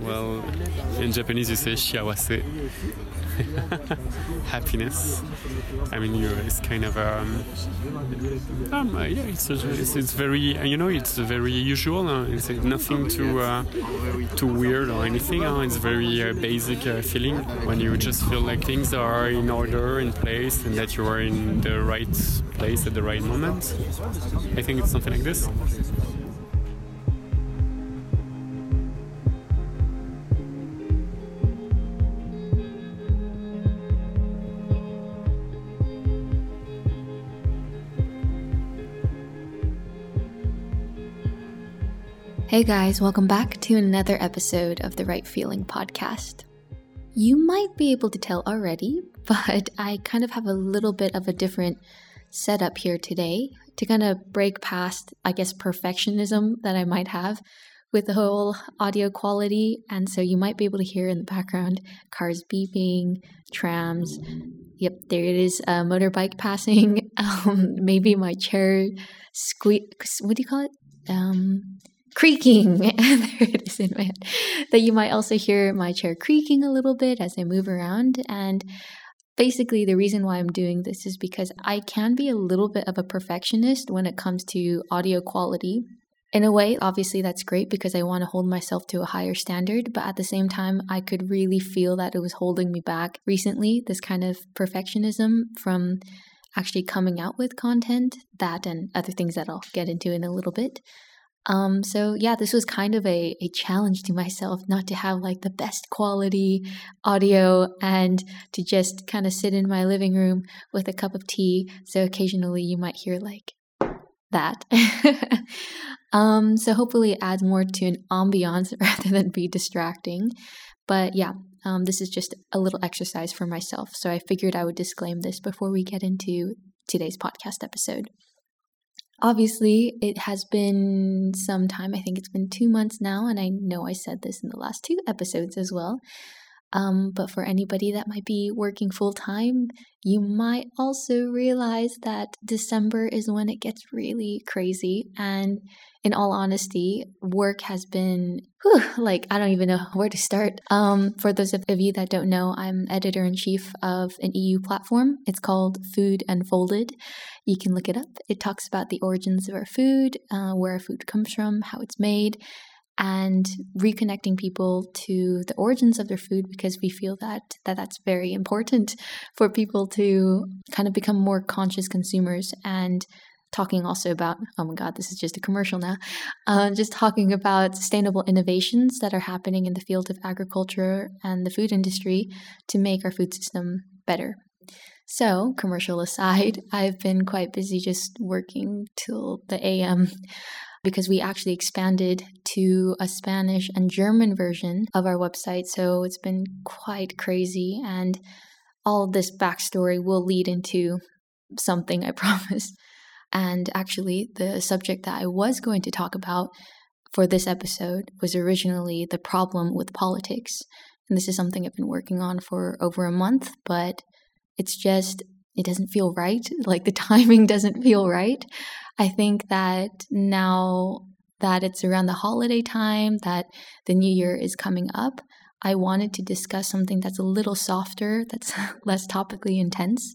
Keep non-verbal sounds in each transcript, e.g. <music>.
Well, in Japanese you say shiawase. <laughs> Happiness. I mean, you it's kind of um, um yeah, it's, it's, it's very you know it's very usual. Uh, it's nothing too uh, too weird or anything. Uh, it's very uh, basic uh, feeling when you just feel like things are in order, in place, and that you are in the right place at the right moment. I think it's something like this. Hey guys, welcome back to another episode of the Right Feeling podcast. You might be able to tell already, <laughs> but I kind of have a little bit of a different setup here today to kind of break past, I guess, perfectionism that I might have with the whole audio quality. And so you might be able to hear in the background cars beeping, trams. Yep, there it is, a motorbike passing. <laughs> Um, maybe my chair squeak. What do you call it? Um, creaking. <laughs> there it is in my head. That you might also hear my chair creaking a little bit as I move around. And basically, the reason why I'm doing this is because I can be a little bit of a perfectionist when it comes to audio quality. In a way, obviously, that's great because I want to hold myself to a higher standard, but at the same time, I could really feel that it was holding me back recently, this kind of perfectionism from actually coming out with content, that and other things that I'll get into in a little bit. Um, so yeah, this was kind of a, a challenge to myself not to have like the best quality audio and to just kind of sit in my living room with a cup of tea. So occasionally you might hear like that. <laughs> um, so hopefully it adds more to an ambiance <laughs> rather than be distracting. But yeah, um, this is just a little exercise for myself. So I figured I would disclaim this before we get into today's podcast episode. Obviously, it has been some time. I think it's been two months now, and I know I said this in the last two episodes as well. Um, but for anybody that might be working full time, you might also realize that December is when it gets really crazy. And in all honesty, work has been whew, like I don't even know <laughs> where to start. Um, for those of you that don't know, I'm editor in chief of an EU platform. It's called Food Unfolded. You can look it up. It talks about the origins of our food, uh, where our food comes from, how it's made, and reconnecting people to the origins of their food because we feel that, that that's very important for people to kind of become more conscious consumers and talking also about oh my god this is just a commercial now uh, just talking about sustainable innovations that are happening in the field of agriculture and the food industry to make our food system better. So commercial aside <laughs> i've been quite busy just working till the am because we actually expanded to a Spanish and German version of our website. So it's been quite crazy. And all this backstory will lead into something, <laughs> I promise. And actually, the subject that I was going to talk about for this episode was originally the problem with politics. And this is something I've been working on for over a month, but it's just, it doesn't feel right. <laughs> Like the timing <laughs> doesn't feel right. I think that now that it's around the holiday time, that the new year is coming up, I wanted to discuss something that's a little softer, that's <laughs> less topically intense.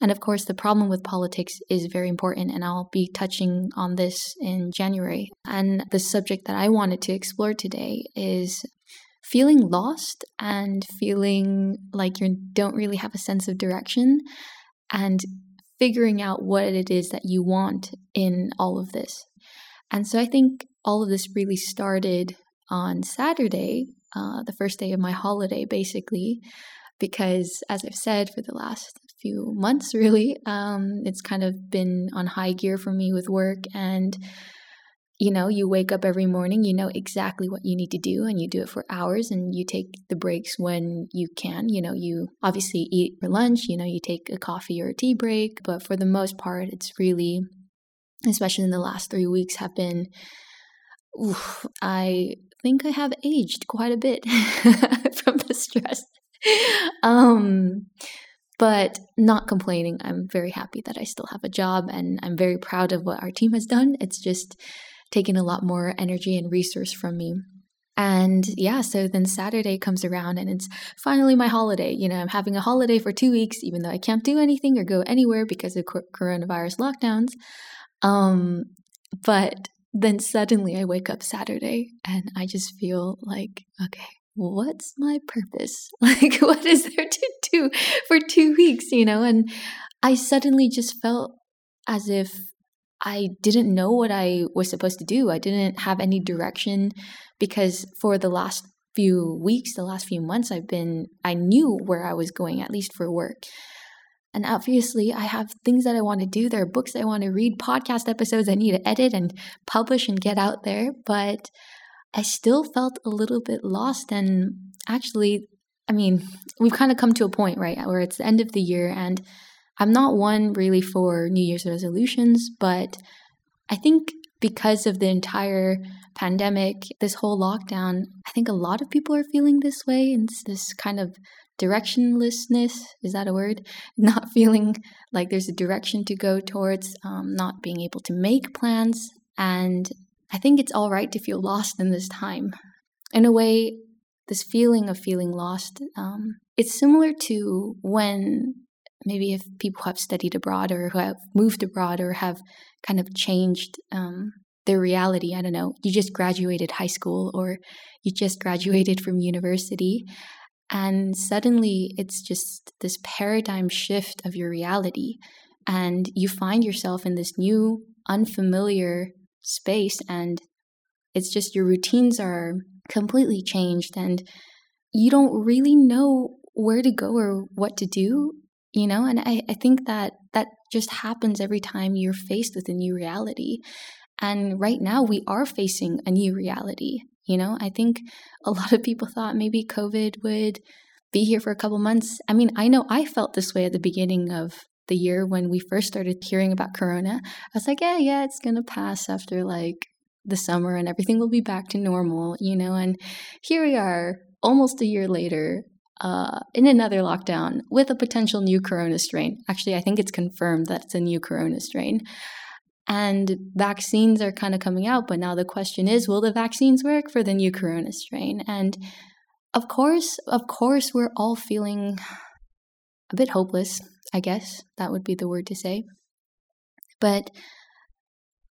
And of course, the problem with politics is very important, and I'll be touching on this in January. And the subject that I wanted to explore today is feeling lost and feeling like you don't really have a sense of direction and figuring out what it is that you want in all of this. And so I think all of this really started on Saturday, uh, the first day of my holiday, basically, because as I've said for the last few months, <laughs> really, um, it's kind of been on high gear for me with work and you know, you wake up every morning, you know exactly what you need to do, and you do it for hours, and you take the breaks when you can. You know, you obviously eat for lunch, you know, you take a coffee or a tea break, but for the most part, it's really, especially in the last three weeks, have been, oof, I think I have aged quite a bit <laughs> from the stress. um, but not complaining. I'm very happy that I still have a job and I'm very proud of what our team has done. It's just taken a lot more energy and resource from me. And yeah, so then Saturday comes around and it's finally my holiday. You know, I'm having a holiday for two weeks, even though I can't do anything or go anywhere because of coronavirus lockdowns. Um, but then suddenly I wake up Saturday and I just feel like, okay, what's my purpose? <laughs> Like, what is there to do for two weeks, you know? And I suddenly just felt as if I didn't know what I was supposed to do. I didn't have any direction because for the last few weeks, the last few months, I've been, I knew where I was going, at least for work. And obviously, I have things that I want to do. There are books I want to read, podcast episodes I need to edit and publish and get out there. But I still felt a little bit lost. And actually, I mean, we've kind of come to a point, right, where it's the end of the year. And I'm not one really for New Year's resolutions, but I think because of the entire pandemic, this whole lockdown, I think a lot of people are feeling this way. And it's this kind of directionlessness is that a word? <laughs> Not feeling like there's a direction to go towards, um, not being able to make plans. And I think it's all right to feel lost in this time. In a way, this feeling of feeling lost, um, it's similar to when maybe if people have studied abroad or who have moved abroad or have kind of changed um, their reality. I don't know. You just graduated high school or you just graduated from university. And suddenly it's just this paradigm shift of your reality. And you find yourself in this new, unfamiliar space. And it's just your routines are completely changed. And you don't really know where to go or what to do you know and I, I think that that just happens every time you're faced with a new reality. And right now we are facing a new reality you know? I think a <laughs> lot of people thought maybe covid would be here for a couple months. I mean i know i felt this way at the beginning of the year when we first started hearing about corona. I was like yeah yeah it's gonna pass after like the summer and everything will be back to normal you know? And here we are almost a year later uh, in another lockdown with a potential new corona strain. Actually, I think it's confirmed that it's a new corona strain. And vaccines are kind of coming out, but now the question is will the vaccines work for the new corona strain? And of course, of course, we're all feeling a bit hopeless, I guess that would be the word to say. But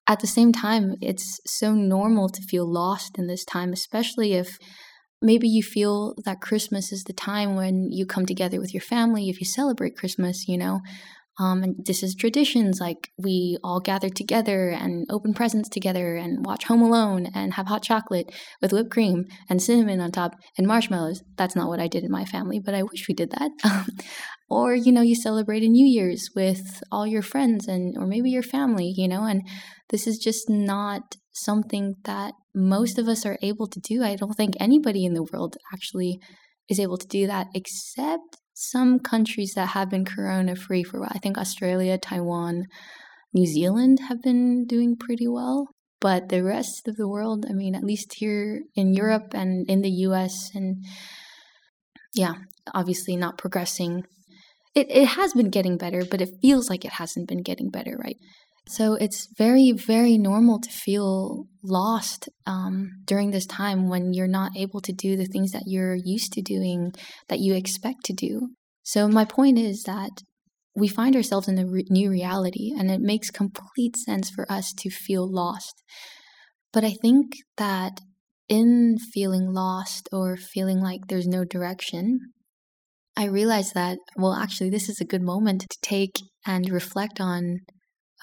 at the same time, it's so normal to feel lost in this time, especially if maybe you feel that Christmas is the time when you come together with your family, if you celebrate Christmas, you know. Um, and this is traditions like we all gather together and open presents together and watch Home Alone and have hot chocolate with whipped cream and cinnamon on top and marshmallows. That's not what I did in my family, but I wish we did that. <laughs> or you know, you celebrate a New Year's with all your friends and or maybe your family, you know, and this is just not something that most of us are able to do. I don't think anybody in the world actually is able to do that except some countries that have been corona free for a while. I think Australia, Taiwan, New Zealand have been doing pretty well. But the rest of the world, I mean, at least here in Europe and in the US, and yeah, obviously not progressing. It, it has been getting better, but it feels like it hasn't been getting better, right? So it's very, very normal to feel lost um, during this time when you're not able to do the things that you're used to doing, that you expect to do. So, my point is that we find ourselves in a re- new reality, and it makes complete sense for us to feel lost. But I think that in feeling lost or feeling like there's no direction, I realized that, well, actually, this is a good moment to take and reflect on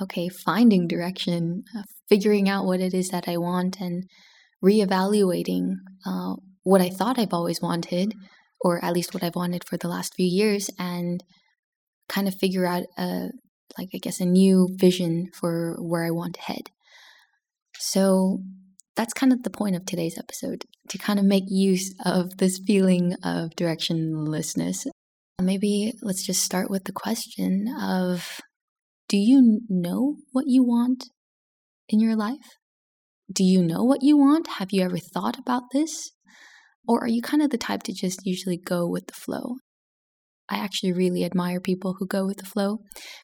okay, finding direction, uh, figuring out what it is that I want, and reevaluating uh, what I thought I've always wanted, or at least what I've wanted for the last few years, and kind of figure out a like I guess a new vision for where I want to head. So that's kind of the point of today's episode to kind of make use of this feeling of directionlessness. Maybe let's just start with the question of do you know what you want in your life? Do you know what you want? Have you ever thought about this? Or are you kind of the type to just usually go with the flow? I actually really admire people who go with the flow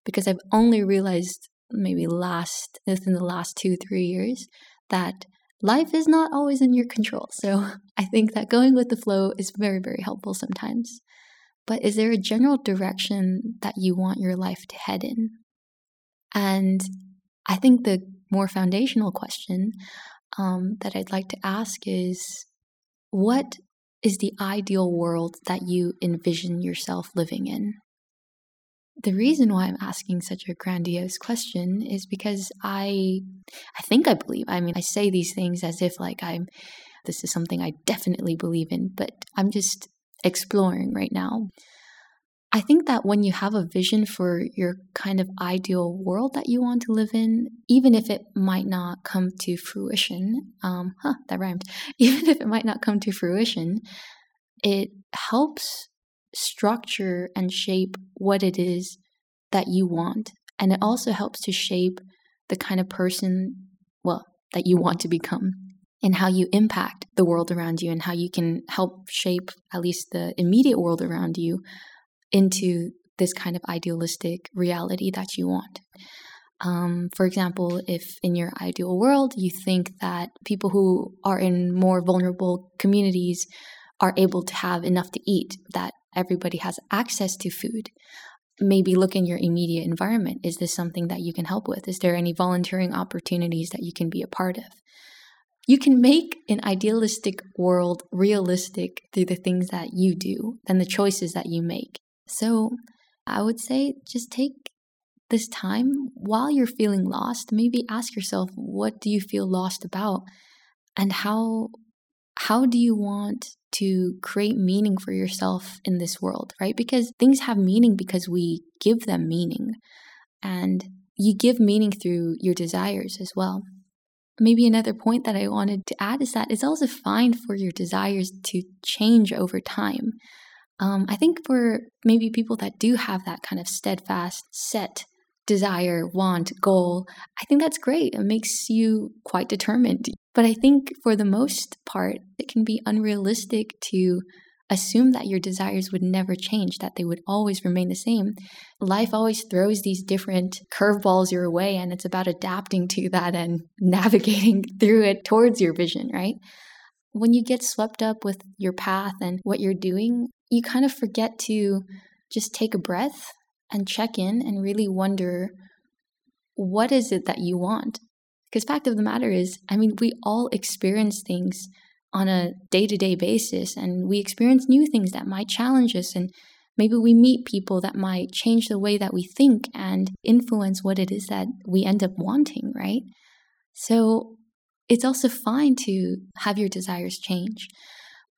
because I've only realized maybe last within the last two, three years that life is not always in your control. So <laughs> I think that going with the flow is very, very helpful sometimes. But is there a general direction that you want your life to head in? And I think the more foundational question um, that I'd like to ask is what is the ideal world that you envision yourself living in? The reason why I'm asking such a grandiose question is because I I think I believe. I mean, I say these things as if like I'm this is something I definitely believe in, but I'm just exploring right now. I think that when you have a vision for your kind of ideal world that you want to live in, even if it might not come to fruition, um, huh, that rhymed, <laughs> even if it might not come to fruition, it helps structure and shape what it is that you want. And it also helps to shape the kind of person, well, that you want to become and how you impact the world around you and how you can help shape at least the immediate world around you into this kind of idealistic reality that you want. Um, for example, if in your ideal world you think that people who are in more vulnerable communities are able to have enough to eat, that everybody has access to food, maybe look in your immediate environment. Is this something that you can help with? Is there any volunteering opportunities that you can be a part of? You can make an idealistic world realistic through the things that you do and the choices that you make. So I would say just take this time while you're feeling lost, maybe ask yourself, what do you feel lost about? And how how do you want to create meaning for yourself in this world, right? Because things have meaning because we give them meaning. And you give meaning through your desires as well. Maybe another point that I wanted to add is that it's also fine for your desires to change over time. Um, I think for maybe people that do have that kind of steadfast, set desire, want, goal, I think that's great. It makes you quite determined. But I think for the most part, it can be unrealistic to assume that your desires would never change, that they would always remain the same. Life always throws these different curveballs your way, and it's about adapting to that and <laughs> navigating through it towards your vision, right? When you get swept up with your path and what you're doing, you kind of forget to just take a breath and check in and really wonder what is it that you want? Because fact of the matter is, I mean, we all experience things on a day-to-day basis and we experience new things that might challenge us and maybe we meet people that might change the way that we think and influence what it is that we end up wanting, right? So it's also fine to have your desires change.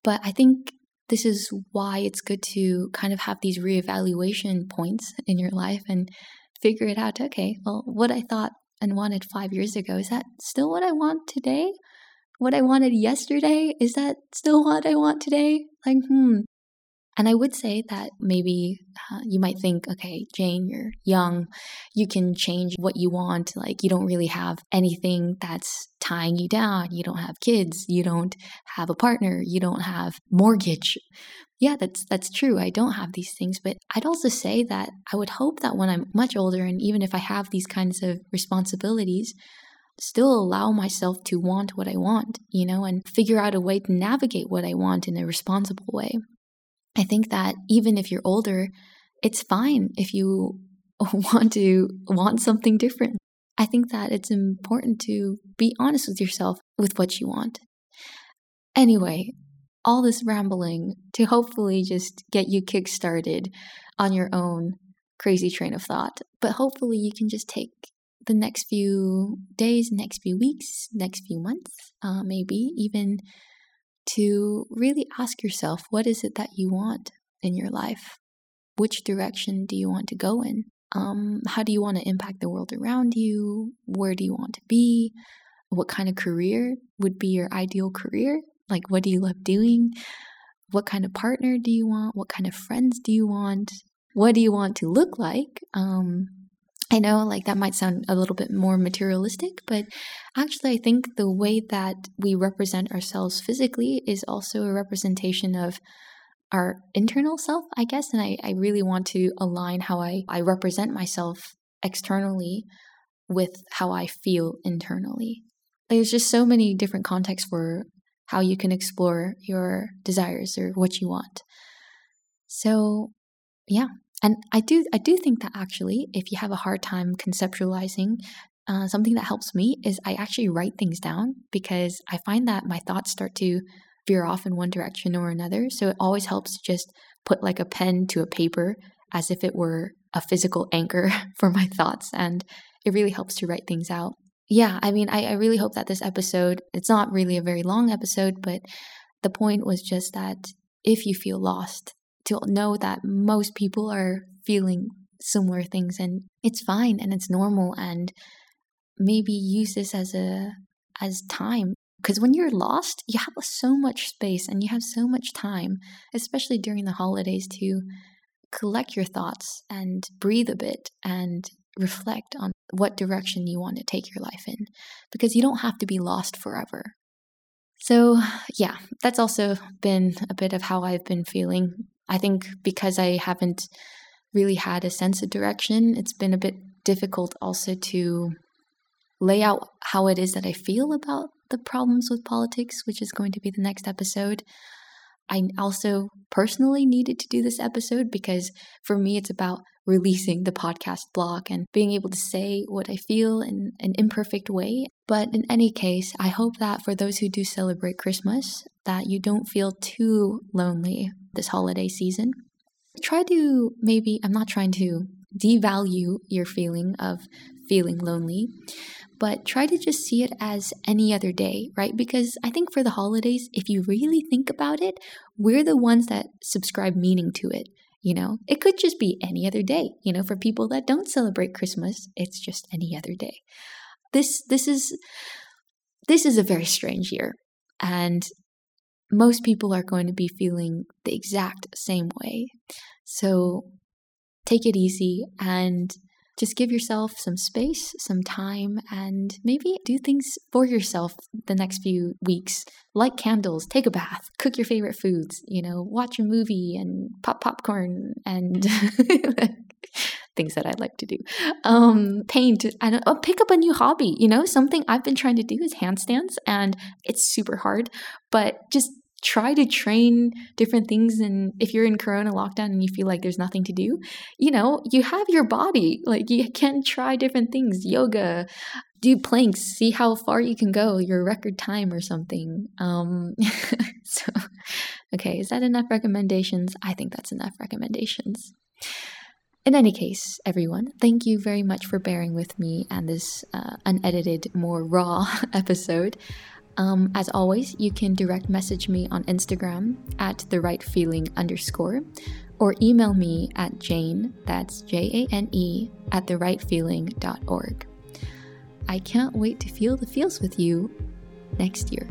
But I think this is why it's good to kind of have these reevaluation points in your life and figure it out. Okay, well, what I thought and wanted five years ago, is that still what I want today? What I wanted yesterday, is that still what I want today? Like, hmm, and I would say that maybe uh, you might think, okay, Jane, you're young. You can change what you want. Like, you don't really have anything that's tying you down. You don't have kids. You don't have a partner. You don't have mortgage. Yeah, that's that's true. I don't have these things, but I'd also say that I would hope that when I'm much older and even if I have these kinds of responsibilities, still allow myself to want what I want, you know, and figure out a way to navigate what I want in a responsible way. I think that even if you're older, it's fine if you <laughs> want to want something different. I think that it's important to be honest with yourself with what you want. Anyway, all this rambling to hopefully just get you kickstarted on your own crazy train of thought. But hopefully, you can just take the next few days, next few weeks, next few months, uh, maybe even to really ask yourself what is it that you want in your life? Which direction do you want to go in? Um, how do you want to impact the world around you? Where do you want to be? What kind of career would be your ideal career? Like, what do you love doing? What kind of partner do you want? What kind of friends do you want? What do you want to look like? Um, I know like that might sound a little bit more materialistic, but actually, I think the way that we represent ourselves physically is also a representation of our internal self, I guess. And I, I really want to align how I, I represent myself externally with how I feel internally. there's just so many different contexts for how you can explore your desires or what you want. So, yeah. And I do I do think that actually if you have a hard time conceptualizing uh, something that helps me is I actually write things down because I find that my thoughts start to veer off in one direction or another. So it always helps to just put like a pen to a paper as if it were a physical anchor <laughs> for my thoughts. And it really helps to write things out. Yeah, I mean, I, I really hope that this episode, it's not really a very long episode, but the point was just that if you feel lost, to know that most people are feeling similar things and it's fine and it's normal and maybe use this as a as time. Because when you're lost you have so much space and you have so much time especially during the holidays to collect your thoughts and breathe a bit and reflect on what direction you want to take your life in because you don't have to be lost forever. So yeah that's also been a bit of how i've been feeling i think because i haven't really had a sense of direction it's been a bit difficult also to lay out how it is that I feel about the problems with politics, which is going to be the next episode. I also personally needed to do this episode because for me, it's about releasing the podcast block and being able to say what I feel in an imperfect way. But in any case, I hope that for those who do celebrate Christmas, that you don't feel too lonely this holiday season. Try to maybe, I'm not trying to devalue your feeling of feeling lonely, but try to just see it as any other day, right? Because I think for the holidays, if you really think about it, we're the ones that subscribe meaning to it. You know, it could just be any other day. You know, for people that don't celebrate Christmas, it's just any other day. This this is this is a very strange year, and most people are going to be feeling the exact same way. So take it easy and just give yourself some space, some time, and maybe do things for yourself the next few weeks. Light candles, take a bath, cook your favorite foods, you know, watch a movie and pop popcorn and mm-hmm. <laughs> things that I like to do. Um, paint, I don't, oh, pick up a new hobby, you know, something I've been trying to do is handstands and it's super hard, but just try to train different things and if you're in corona lockdown and you feel like there's nothing to do you know you have your body. Like you can try different things yoga do planks see how far you can go your record time or something. Um <laughs> so okay is that enough recommendations? I think that's enough recommendations in any case, everyone, thank you very much for bearing with me and this uh, unedited, more raw <laughs> episode. Um, as always, you can direct message me on Instagram at the right feeling underscore or email me at Jane, that's J A N E, at the right feeling.org. I can't wait to feel the feels with you next year.